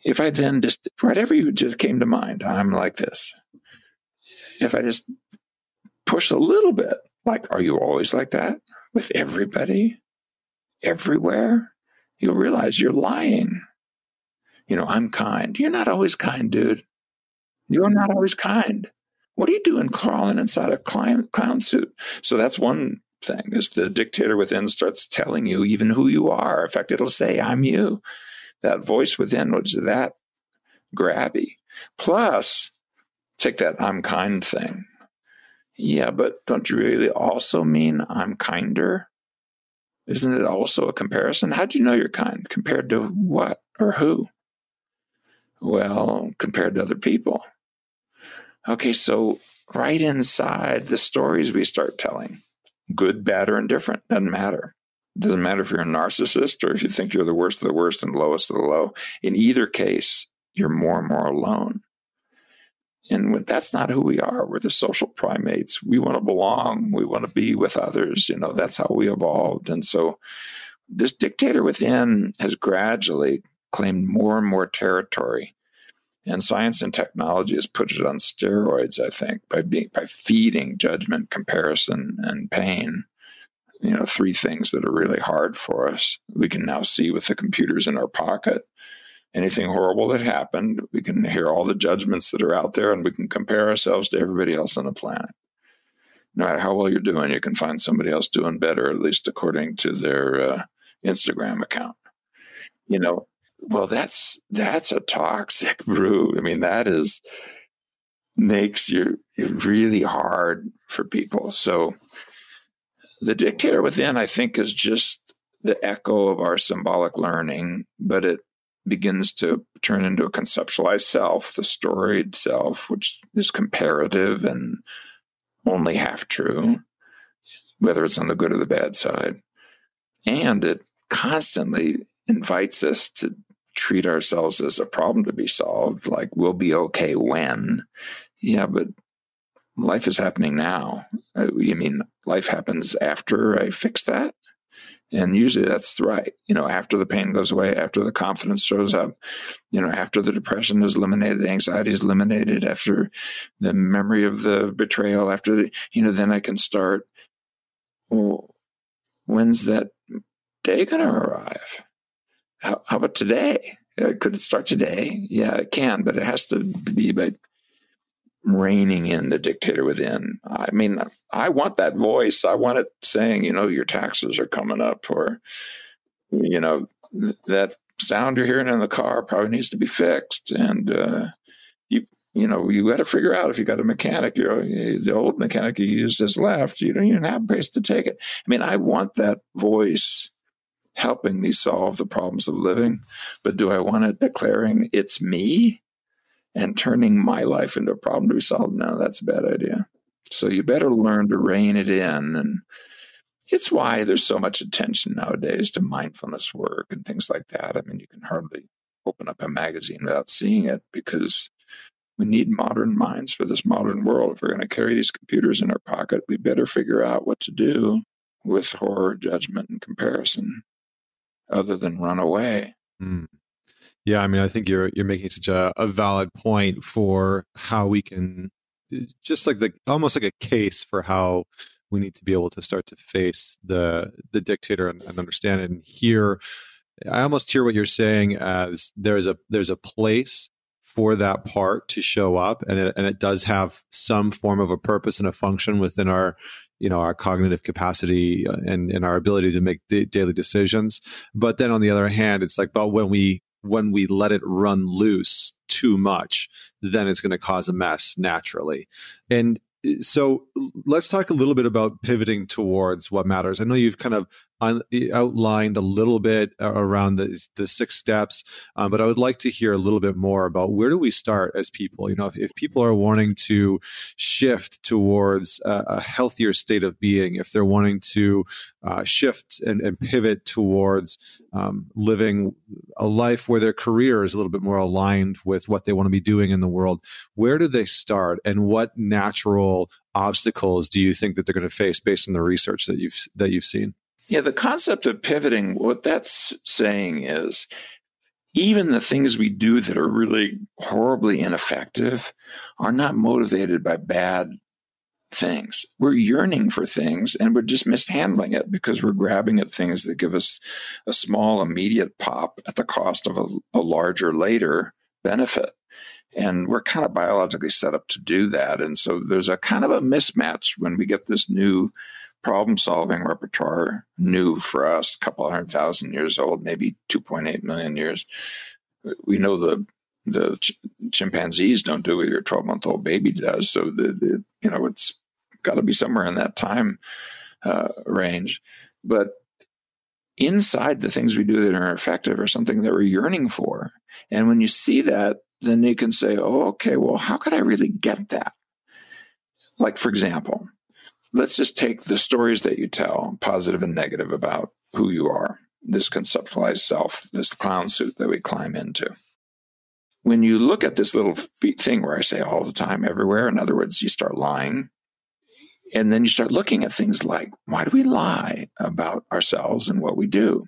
If I then just, whatever you just came to mind, I'm like this. If I just push a little bit, like, are you always like that with everybody, everywhere? You'll realize you're lying you know, I'm kind. You're not always kind, dude. You're not always kind. What are you doing crawling inside a clown, suit? So that's one thing is the dictator within starts telling you even who you are. In fact, it'll say, I'm you. That voice within was that grabby. Plus, take that I'm kind thing. Yeah, but don't you really also mean I'm kinder? Isn't it also a comparison? How do you know you're kind? Compared to what or who? Well, compared to other people. Okay, so right inside the stories we start telling, good, bad, or indifferent, doesn't matter. Doesn't matter if you're a narcissist or if you think you're the worst of the worst and lowest of the low. In either case, you're more and more alone. And that's not who we are. We're the social primates. We want to belong. We want to be with others. You know, that's how we evolved. And so this dictator within has gradually claimed more and more territory. And science and technology has put it on steroids, I think, by being by feeding judgment, comparison, and pain. You know, three things that are really hard for us. We can now see with the computers in our pocket anything horrible that happened. We can hear all the judgments that are out there and we can compare ourselves to everybody else on the planet. No matter how well you're doing, you can find somebody else doing better, at least according to their uh, Instagram account. You know, well, that's that's a toxic brew. I mean, that is makes you really hard for people. So the dictator within, I think, is just the echo of our symbolic learning, but it begins to turn into a conceptualized self, the storied self, which is comparative and only half true, whether it's on the good or the bad side. And it constantly invites us to treat ourselves as a problem to be solved, like we'll be okay when. Yeah, but life is happening now. Uh, you mean life happens after I fix that? And usually that's right. You know, after the pain goes away, after the confidence shows up, you know, after the depression is eliminated, the anxiety is eliminated, after the memory of the betrayal, after the, you know, then I can start. Well, when's that day going to arrive? How, how about today? Uh, could it start today? Yeah, it can, but it has to be by reining in the dictator within. I mean, I want that voice. I want it saying, you know, your taxes are coming up, or, you know, that sound you're hearing in the car probably needs to be fixed. And, uh, you, you know, you got to figure out if you got a mechanic, you know, the old mechanic you used has left. You don't even have a place to take it. I mean, I want that voice helping me solve the problems of living, but do I want it declaring it's me? and turning my life into a problem to be solved. No, that's a bad idea. So you better learn to rein it in. And it's why there's so much attention nowadays to mindfulness work and things like that. I mean, you can hardly open up a magazine without seeing it because we need modern minds for this modern world. If we're going to carry these computers in our pocket, we better figure out what to do with horror, judgment, and comparison other than run away. Mm. Yeah, I mean, I think you're you're making such a, a valid point for how we can just like the almost like a case for how we need to be able to start to face the the dictator and, and understand it and hear I almost hear what you're saying as there's a there's a place for that part to show up and it, and it does have some form of a purpose and a function within our you know our cognitive capacity uh, and, and our ability to make d- daily decisions but then on the other hand it's like but when we when we let it run loose too much, then it's going to cause a mess naturally. And uh, so let's talk a little bit about pivoting towards what matters. I know you've kind of outlined a little bit around the, the six steps, um, but I would like to hear a little bit more about where do we start as people? You know, if, if people are wanting to shift towards a, a, healthier state of being, if they're wanting to uh, shift and, and, pivot towards um, living a life where their career is a little bit more aligned with what they want to be doing in the world, where do they start, and what natural obstacles do you think that they're going to face based on the research that you've that you've seen? Yeah, the concept of pivoting, what that's saying is even the things we do that are really horribly ineffective are not motivated by bad things. We're yearning for things and we're just mishandling it because we're grabbing at things that give us a small immediate pop at the cost of a, a larger later benefit. And we're kind of biologically set up to do that. And so there's a kind of a mismatch when we get this new problem solving repertoire new for us, a couple hundred thousand years old, maybe 2.8 million years. We know the the ch- chimpanzees don't do what your 12 month old baby does. So the, the you know it's got to be somewhere in that time uh, range. But inside the things we do that are effective are something that we're yearning for. And when you see that, then you can say, oh, okay, well, how could I really get that? Like, for example, let's just take the stories that you tell, positive and negative, about who you are, this conceptualized self, this clown suit that we climb into. When you look at this little thing where I say all the time, everywhere, in other words, you start lying, and then you start looking at things like, why do we lie about ourselves and what we do?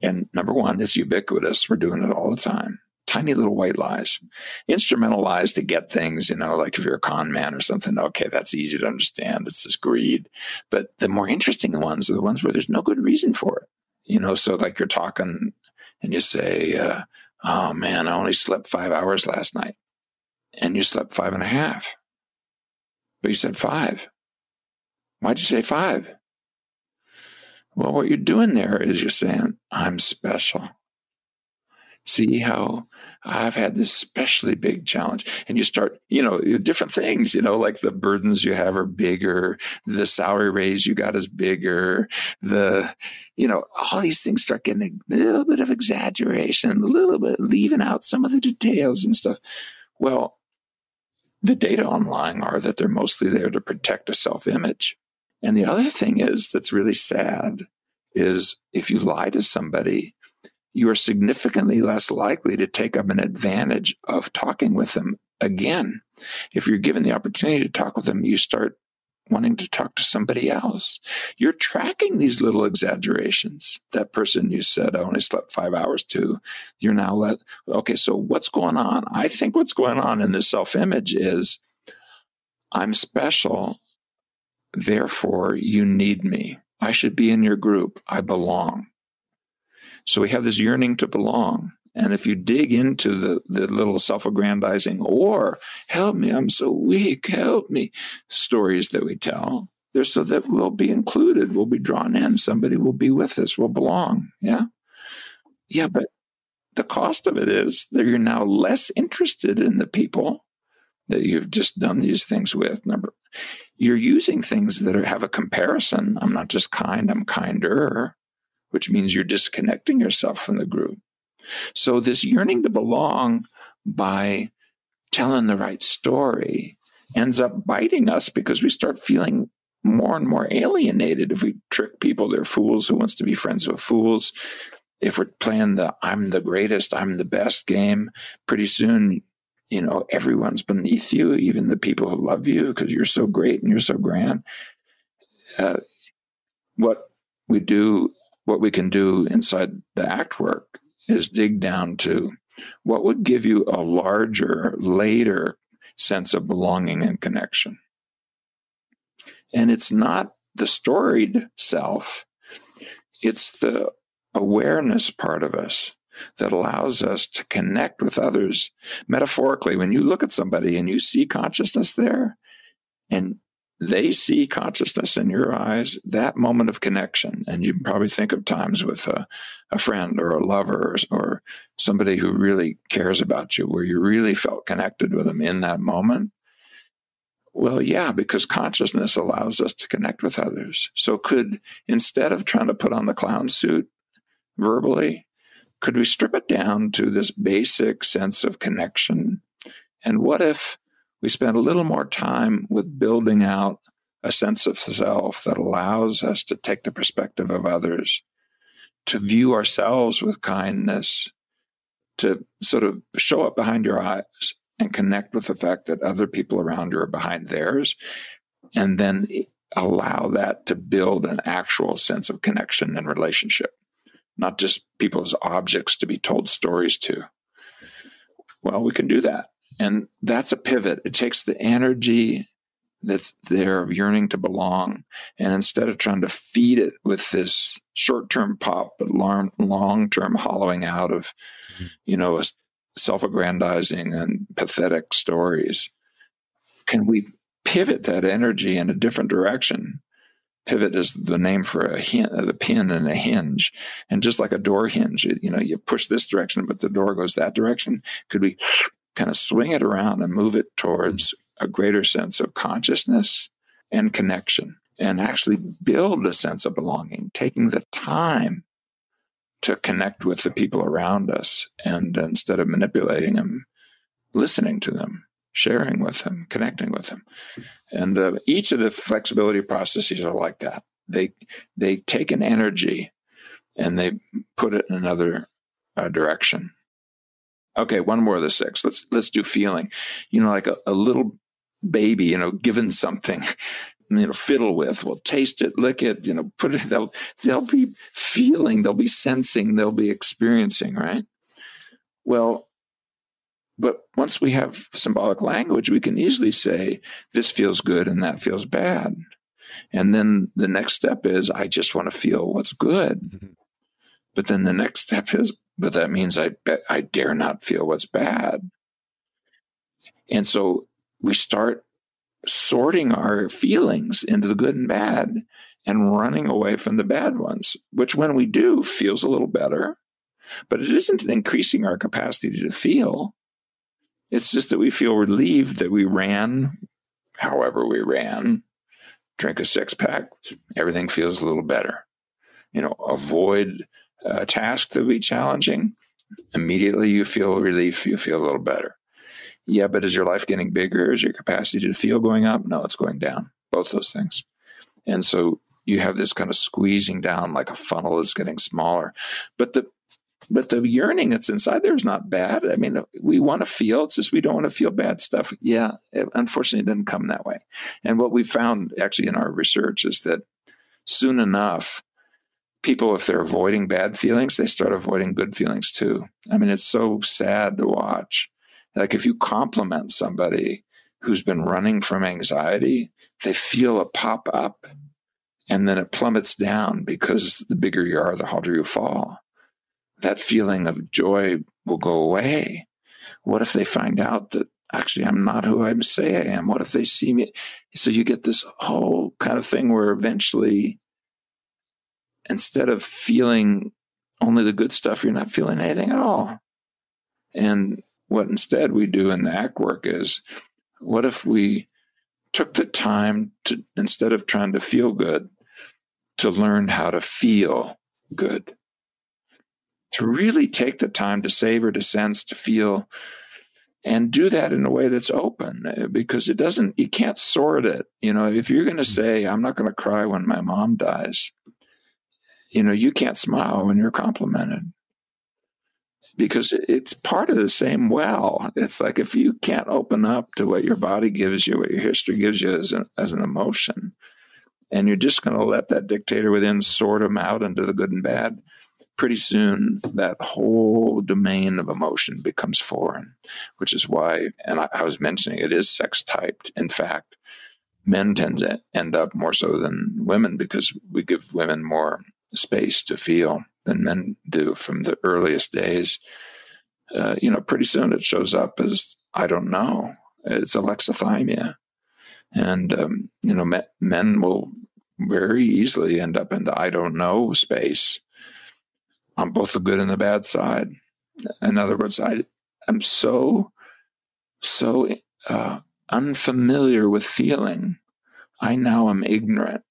And number one, it's ubiquitous. We're doing it all the time tiny little white lies, instrumental lies to get things, you know, like if you're a con man or something, okay, that's easy to understand. It's just greed. But the more interesting ones are the ones where there's no good reason for it. You know, so like you're talking and you say, uh, oh man, I only slept five hours last night. And you slept five and a half. But you said five. Why'd you say five? Well, what you're doing there is you're saying, I'm special. See how I've had this especially big challenge. And you start, you know, different things, you know, like the burdens you have are bigger, the salary raise you got is bigger, the, you know, all these things start getting a little bit of exaggeration, a little bit leaving out some of the details and stuff. Well, the data online are that they're mostly there to protect a self image. And the other thing is that's really sad is if you lie to somebody, you are significantly less likely to take up an advantage of talking with them again. If you're given the opportunity to talk with them, you start wanting to talk to somebody else. You're tracking these little exaggerations. That person you said I only slept five hours to, you're now let, okay, so what's going on? I think what's going on in this self image is I'm special. Therefore, you need me. I should be in your group. I belong. So we have this yearning to belong. And if you dig into the, the little self aggrandizing or help me, I'm so weak, help me stories that we tell, they're so that we'll be included, we'll be drawn in, somebody will be with us, we'll belong. Yeah. Yeah, but the cost of it is that you're now less interested in the people that you've just done these things with. Number, you're using things that are, have a comparison. I'm not just kind, I'm kinder, which means you're disconnecting yourself from the group. So this yearning to belong by telling the right story ends up biting us because we start feeling more and more alienated if we trick people. They're fools who wants to be friends with fools. If we're playing the I'm the greatest, I'm the best game, pretty soon you know, everyone's beneath you, even the people who love you because you're so great and you're so grand. Uh, what we do, what we can do inside the act work is dig down to what would give you a larger, later sense of belonging and connection. And it's not the storied self, it's the awareness part of us that allows us to connect with others. Metaphorically, when you look at somebody and you see consciousness there and they see consciousness in your eyes, that moment of connection. And you probably think of times with a, a friend or a lover or, or, somebody who really cares about you, where you really felt connected with them in that moment. Well, yeah, because consciousness allows us to connect with others. So, could instead of trying to put on the clown suit verbally, could we strip it down to this basic sense of connection? And what if we spend a little more time with building out a sense of self that allows us to take the perspective of others, to view ourselves with kindness, to sort of show up behind your eyes and connect with the fact that other people around you are behind theirs, and then allow that to build an actual sense of connection and relationship not just people as objects to be told stories to. Well, we can do that. And that's a pivot. It takes the energy that's there of yearning to belong. And instead of trying to feed it with this short term pop, but long term hollowing out of, mm-hmm. you know, self aggrandizing and pathetic stories, can we pivot that energy in a different direction pivot is the name for a hin- the pin and a hinge and just like a door hinge you know you push this direction but the door goes that direction could we kind of swing it around and move it towards a greater sense of consciousness and connection and actually build a sense of belonging taking the time to connect with the people around us and instead of manipulating them listening to them sharing with them, connecting with them. And uh, each of the flexibility processes are like that. They they take an energy and they put it in another uh, direction. Okay, one more of the six. Let's let's do feeling. You know, like a, a little baby, you know, given something, you know, fiddle with. Well, taste it, lick it, you know, put it. They'll they'll be feeling, they'll be sensing, they'll be experiencing, right? Well, but once we have symbolic language, we can easily say, this feels good and that feels bad. And then the next step is, I just want to feel what's good. Mm-hmm. But then the next step is, but that means I bet I dare not feel what's bad. And so we start sorting our feelings into the good and bad and running away from the bad ones, which when we do feels a little better, but it isn't increasing our capacity to feel. It's just that we feel relieved that we ran however we ran, drink a six pack, everything feels a little better. You know, avoid a task that would be challenging, immediately you feel relief, you feel a little better. Yeah, but is your life getting bigger? Is your capacity to feel going up? No, it's going down. Both those things. And so you have this kind of squeezing down like a funnel that's getting smaller. But the but the yearning that's inside there is not bad. I mean, we want to feel. It's just we don't want to feel bad stuff. Yeah, it, unfortunately, it didn't come that way. And what we found actually in our research is that soon enough, people, if they're avoiding bad feelings, they start avoiding good feelings too. I mean, it's so sad to watch. Like if you compliment somebody who's been running from anxiety, they feel a pop up and then it plummets down because the bigger you are, the harder you fall. That feeling of joy will go away. What if they find out that actually I'm not who I say I am? What if they see me? So you get this whole kind of thing where eventually, instead of feeling only the good stuff, you're not feeling anything at all. And what instead we do in the ACT work is what if we took the time to, instead of trying to feel good, to learn how to feel good? To really take the time to savor, to sense, to feel, and do that in a way that's open uh, because it doesn't, you can't sort it. You know, if you're going to say, I'm not going to cry when my mom dies, you know, you can't smile when you're complimented because it's part of the same well. It's like if you can't open up to what your body gives you, what your history gives you as an, as an emotion, and you're just going to let that dictator within sort them out into the good and bad, pretty soon that whole domain of emotion becomes foreign, which is why, and I, I was mentioning it is sex typed. In fact, men tend to end up more so than women because we give women more space to feel than men do from the earliest days. Uh, you know, pretty soon it shows up as I don't know. It's alexithymia, and um, you know, me- men will very easily end up in the I don't know space on both the good and the bad side. In other words, I am so so uh, unfamiliar with feeling. I now am ignorant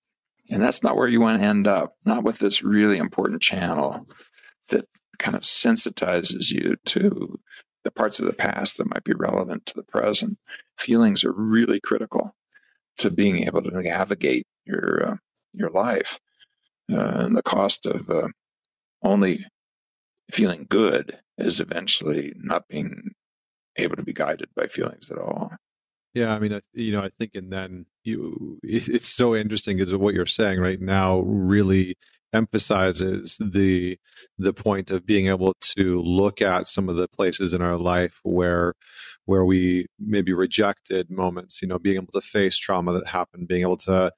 and that's not where you want to end up, not with this really important channel that kind of sensitizes you to the parts of the past that might be relevant to the present. Feelings are really critical to being able to navigate your uh, your life. Uh, and the cost of uh, only feeling good is eventually not being able to be guided by feelings at all. Yeah, I mean, you know, I think, and then you, it's so interesting because what you're saying right now really emphasizes the the point of being able to look at some of the places in our life where where we maybe rejected moments you know being able to face trauma that happened being able to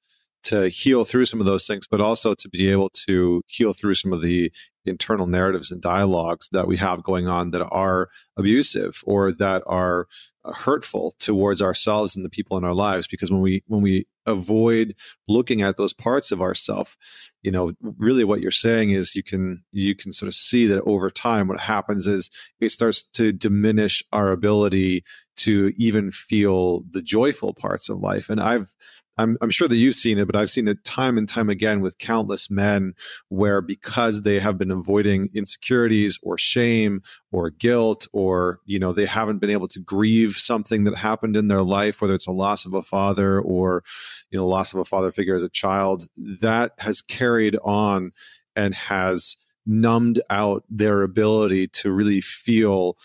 to heal through some of those things, but also to be able to heal through some of the internal narratives and dialogues that we have going on that are abusive or that are hurtful towards ourselves and the people in our lives. Because when we when we avoid looking at those parts of ourself you know really what you're saying is you can you can sort of see that over time what happens is it starts to diminish our ability to even feel the joyful parts of life. And i've I'm, I'm sure that you've seen it, but I've seen it time and time again with countless men where because they have been avoiding insecurities or shame or guilt or, you know, they haven't been able to grieve something that happened in their life, whether it's a loss of a father or, you know, loss of a father figure as a child, that has carried on and has numbed out their ability to really feel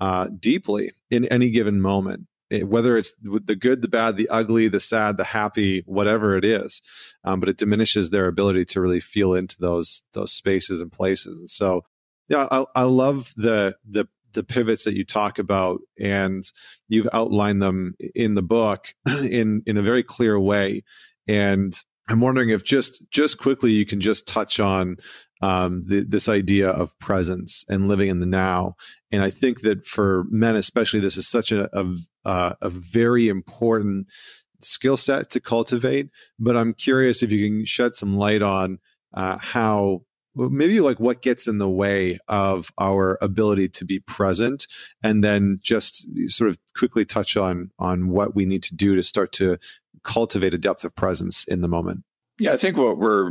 uh, deeply in any given moment whether it's the good, the bad, the ugly, the sad, the happy, whatever it is. Um, but it diminishes their ability to really feel into those those spaces and places. And so, yeah, I, I love the the the pivots that you talk about, and you've outlined them in the book in in a very clear way. And I'm wondering if just just quickly you can just touch on um, the, this idea of presence and living in the now. And I think that for men, especially, this is such a a, a very important skill set to cultivate. But I'm curious if you can shed some light on uh, how maybe like what gets in the way of our ability to be present and then just sort of quickly touch on on what we need to do to start to cultivate a depth of presence in the moment. Yeah i think what we're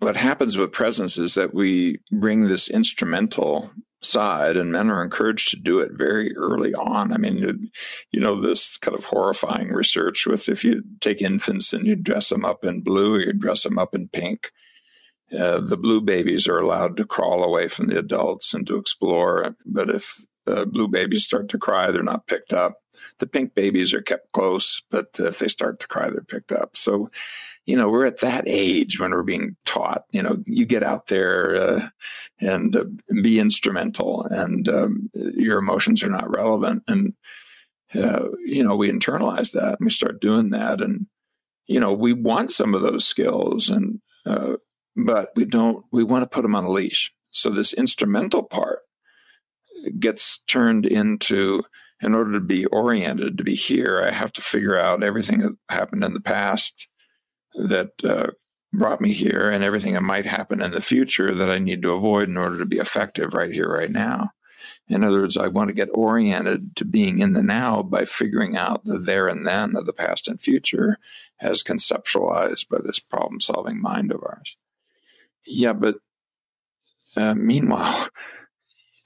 what happens with presence is that we bring this instrumental side and men are encouraged to do it very early on. I mean you know this kind of horrifying research with if you take infants and you dress them up in blue or you dress them up in pink uh, the blue babies are allowed to crawl away from the adults and to explore. But if uh, blue babies start to cry they're not picked up the pink babies are kept close but if they start to cry they're picked up so you know, we're at that age when we're being taught, you know, you get out there uh, and uh, be instrumental and um, your emotions are not relevant. And, uh, you know, we internalize that and we start doing that. And, you know, we want some of those skills and, uh, but we don't, we want to put them on a leash. So this instrumental part gets turned into, in order to be oriented, to be here, I have to figure out everything that happened in the past that uh, brought me here and everything that might happen in the future that I need to avoid in order to be effective right here, right now. In other words, I want to get oriented to being in the now by figuring out the there and then of the past and future as conceptualized by this problem solving mind of ours. Yeah, but uh, meanwhile,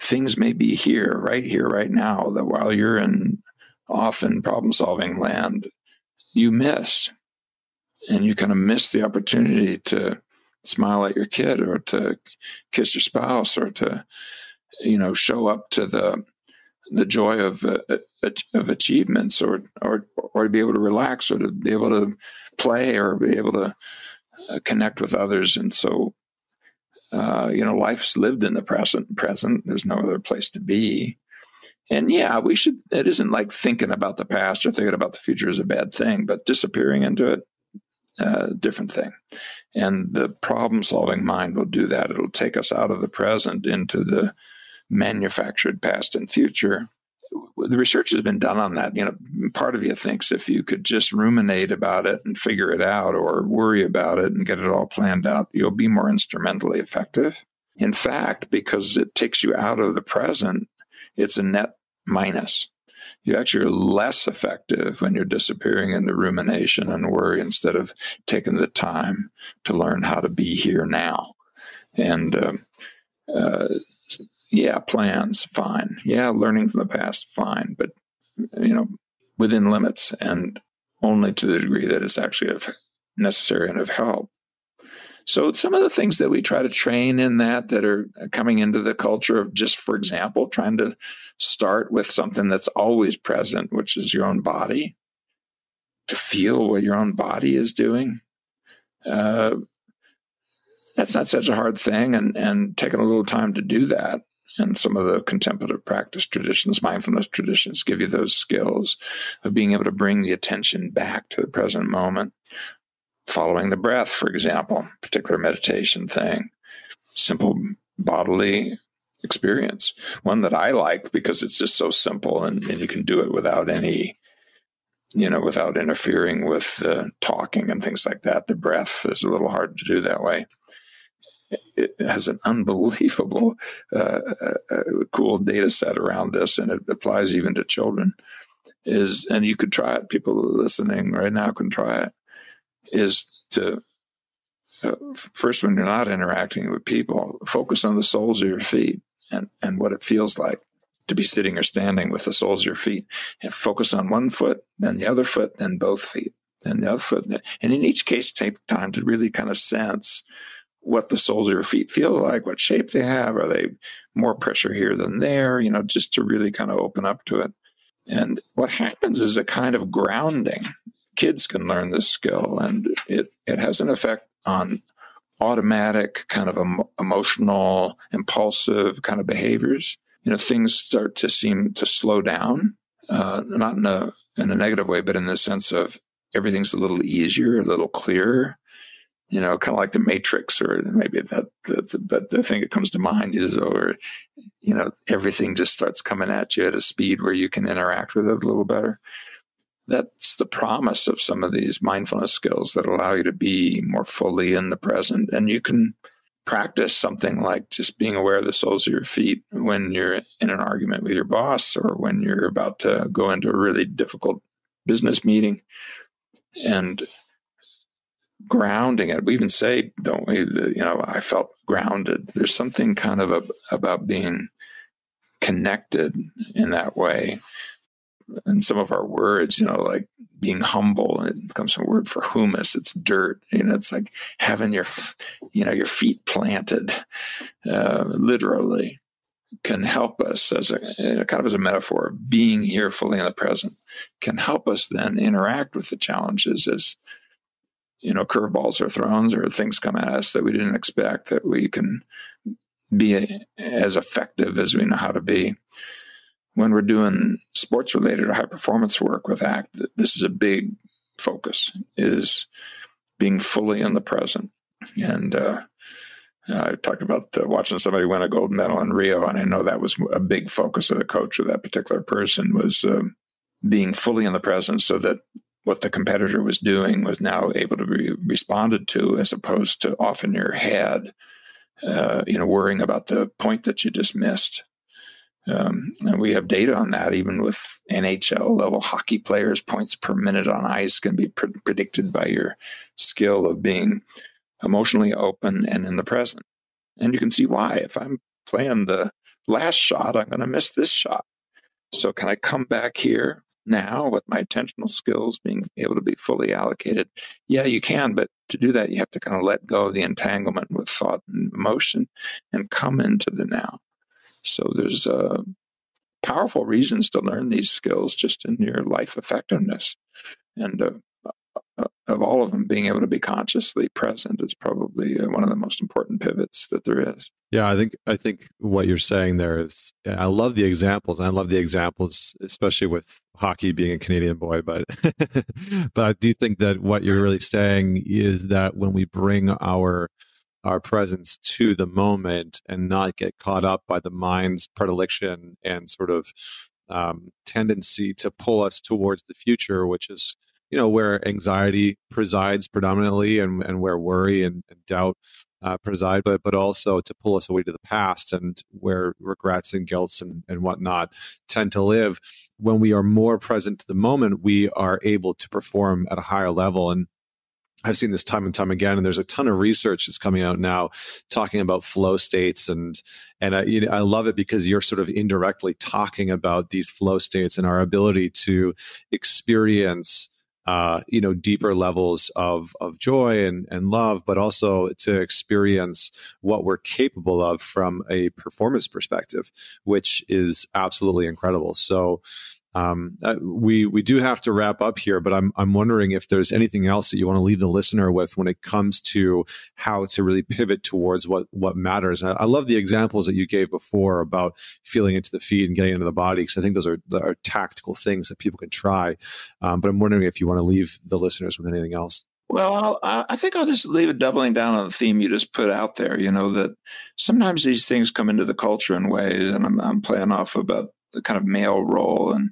things may be here, right here, right now, that while you're in often problem solving land, you miss. And you kind of miss the opportunity to smile at your kid or to kiss your spouse or to you know show up to the the joy of uh, uh, of achievements or or or to be able to relax or to be able to play or be able to uh, connect with others. And so uh, you know life's lived in the present present there's no other place to be and yeah we should it isn't like thinking about the past or thinking about the future is a bad thing but disappearing into it uh, different thing. And the problem solving mind will do that. It'll take us out of the present into the manufactured past and future. The research has been done on that. You know, part of you thinks if you could just ruminate about it and figure it out or worry about it and get it all planned out, you'll be more instrumentally effective. In fact, because it takes you out of the present, it's a net minus you actually are less effective when you're disappearing into rumination and worry instead of taking the time to learn how to be here now. And um, uh, yeah, plans, fine. Yeah, learning from the past, fine. But, you know, within limits and only to the degree that it's actually of necessary and of help. So some of the things that we try to train in that that are coming into the culture of just, for example, trying to start with something that's always present, which is your own body, to feel what your own body is doing. Uh, that's not such a hard thing, and and taking a little time to do that. And some of the contemplative practice traditions, mindfulness traditions, give you those skills of being able to bring the attention back to the present moment following the breath, for example, particular meditation thing, simple bodily experience. One that I like because it's just so simple and, and you can do it without any, you know, without interfering with uh, talking and things like that. The breath is a little hard to do that way. It has an unbelievable, uh, uh, uh cool data set around this, and it applies even to children. Is and you could try it. People listening right now can try it is to uh, first when you're not interacting with people focus on the soles of your feet and, and what it feels like to be sitting or standing with the soles of your feet and focus on one foot then the other foot then both feet then the other foot and in each case take time to really kind of sense what the soles of your feet feel like what shape they have. Are they more pressure here than there? You know just to really kind of open up to it. And what happens is a kind of grounding. Kids can learn this skill and it, it has an effect on automatic kind of emotional impulsive kind of behaviors. You know, things start to seem to slow down, uh, not in a in a negative way, but in the sense of everything's a little easier, a little clearer. You know, kind of like the Matrix, or maybe that. that but the thing that comes to mind is, oh, or you know, everything just starts coming at you at a speed where you can interact with it a little better. That's the promise of some of these mindfulness skills that allow you to be more fully in the present, and you can practice something like just being aware of the soles of your feet when you're in an argument with your boss or when you're about to go into a really difficult business meeting and grounding it. We even say, don't we, you know, I felt grounded. There's something kind of a, about being connected in that way. And some of our words, you know, like being humble, it becomes a word for humus. It's dirt. You know, it's like having your, you know, your feet planted, uh, literally can help us as a kind of as a metaphor being here fully in the present can help us then interact with the challenges as you know curveballs are thrown or things come at us that we didn't expect that we can be as effective as we know how to be. When we're doing sports related or high performance work with act this is a big focus is being fully in the present. And uh, I talked about uh, watching somebody win a gold medal in Rio, and I know that was a big focus of the coach of that particular person was uh, being fully in the present, so that what the competitor was doing was now able to be responded to, as opposed to off in your head, uh, you know, worrying about the point that you just missed. Um, and we have data on that, even with NHL level hockey players, points per minute on ice can be pre- predicted by your skill of being emotionally open and in the present. And you can see why. If I'm playing the last shot, I'm going to miss this shot. So can I come back here now with my attentional skills being able to be fully allocated? Yeah, you can, but to do that, you have to kind of let go of the entanglement with thought and emotion and come into the now. So there's uh, powerful reasons to learn these skills just in your life effectiveness. And uh, of all of them, being able to be consciously present is probably uh, one of the most important pivots that there is. Yeah, I think I think what you're saying there is I love the examples. I love the examples, especially with hockey being a Canadian boy. But but I do think that what you're really saying is that when we bring our our presence to the moment and not get caught up by the mind's predilection and sort of um, tendency to pull us towards the future, which is you know where anxiety presides predominantly and, and where worry and, and doubt uh, preside but but also to pull us away to the past and where regrets and guilts and, and whatnot tend to live. When we are more present to the moment we are able to perform at a higher level. And I've seen this time and time again, and there's a ton of research that's coming out now talking about flow states, and and I, you know, I love it because you're sort of indirectly talking about these flow states and our ability to experience uh, you know deeper levels of of joy and and love, but also to experience what we're capable of from a performance perspective, which is absolutely incredible. So um, uh, we we do have to wrap up here, but I'm I'm wondering if there's anything else that you want to leave the listener with when it comes to how to really pivot towards what what matters. I, I love the examples that you gave before about feeling into the feet and getting into the body because I think those are, are tactical things that people can try. Um, but I'm wondering if you want to leave the listeners with anything else. Well, I'll, I think I'll just leave it doubling down on the theme you just put out there. You know that sometimes these things come into the culture in ways, and I'm, I'm playing off about kind of male role and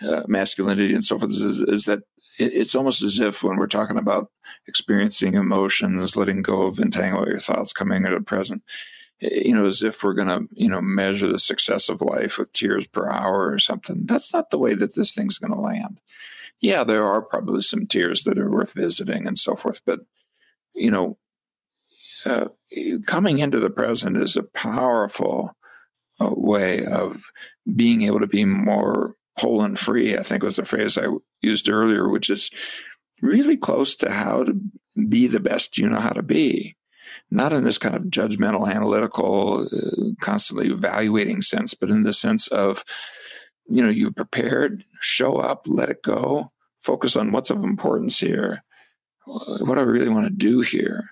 uh, masculinity and so forth is, is that it's almost as if when we're talking about experiencing emotions, letting go of entangle your thoughts, coming into the present, you know, as if we're going to, you know, measure the success of life with tears per hour or something. That's not the way that this thing's going to land. Yeah, there are probably some tears that are worth visiting and so forth, but, you know, uh, coming into the present is a powerful way of being able to be more whole and free, I think was the phrase I used earlier, which is really close to how to be the best you know how to be. Not in this kind of judgmental, analytical, uh, constantly evaluating sense, but in the sense of, you know, you prepared, show up, let it go, focus on what's of importance here. What I really want to do here?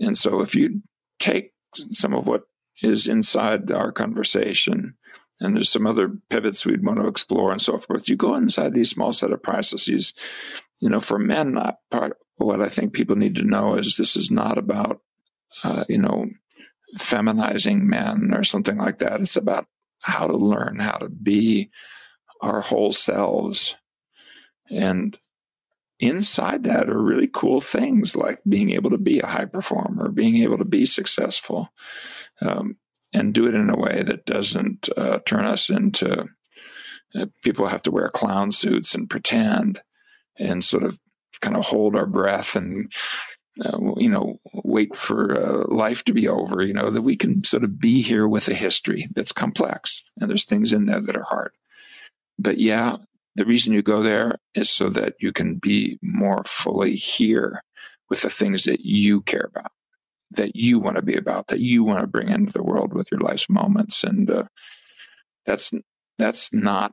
And so if you take some of what is inside our conversation and there's some other pivots we'd want to explore and so forth. You go inside these small set of processes. You know, for men, part what I think people need to know is this is not about, uh, you know, feminizing men or something like that. It's about how to learn how to be our whole selves. And inside that are really cool things like being able to be a high performer, being able to be successful, um, and do it in a way that doesn't uh, turn us into uh, people have to wear clown suits and pretend and sort of kind of hold our breath and uh, you know wait for uh, life to be over you know that we can sort of be here with a history that's complex and there's things in there that are hard. But yeah the reason you go there is so that you can be more fully here with the things that you care about that you want to be about that you want to bring into the world with your life's moments and uh, that's that's not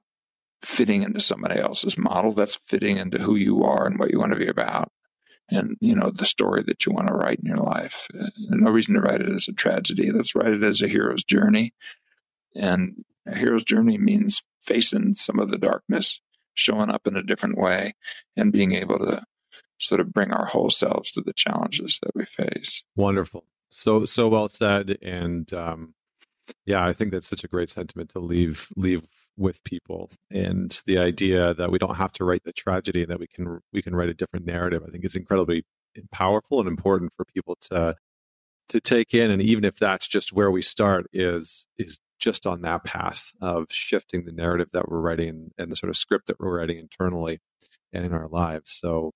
fitting into somebody else's model. That's fitting into who you are and what you want to be about. And, you know, the story that you want to write in your life. There's no reason to write it as a tragedy. Let's write it as a hero's journey. And a hero's journey means facing some of the darkness, showing up in a different way, and being able to sort of bring our whole selves to the challenges that we face. Wonderful. So, so well said. And, um, yeah, I think that's such a great sentiment to leave leave with people and the idea that we don't have to write the tragedy and that we can we can write a different narrative i think is incredibly powerful and important for people to to take in and even if that's just where we start is is just on that path of shifting the narrative that we're writing and the sort of script that we're writing internally and in our lives so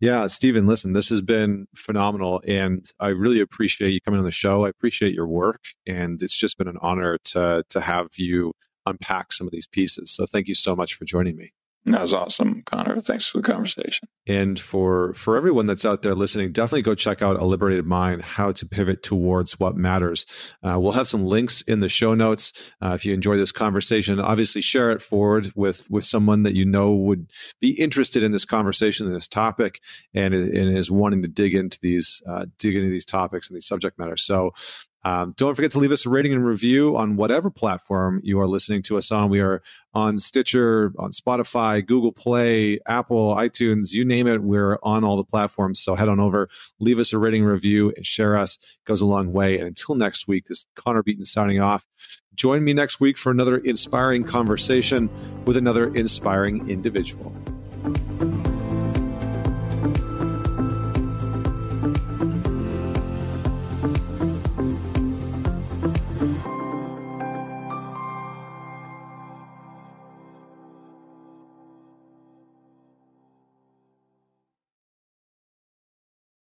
yeah, Steven, listen, this has been phenomenal. And I really appreciate you coming on the show. I appreciate your work. And it's just been an honor to to have you unpack some of these pieces. So thank you so much for joining me. That was awesome, Connor. Thanks for the conversation. And for for everyone that's out there listening, definitely go check out A Liberated Mind: How to Pivot Towards What Matters. Uh, we'll have some links in the show notes. Uh, if you enjoy this conversation, obviously share it forward with with someone that you know would be interested in this conversation and this topic, and and is wanting to dig into these uh, dig into these topics and these subject matters. So um, don't forget to leave us a rating and review on whatever platform you are listening to us on. We are on Stitcher, on Spotify, Google Play, Apple, iTunes, you name it. We're on all the platforms. So head on over, leave us a rating and review, and share us. It goes a long way. And until next week, this is Connor Beaton signing off. Join me next week for another inspiring conversation with another inspiring individual.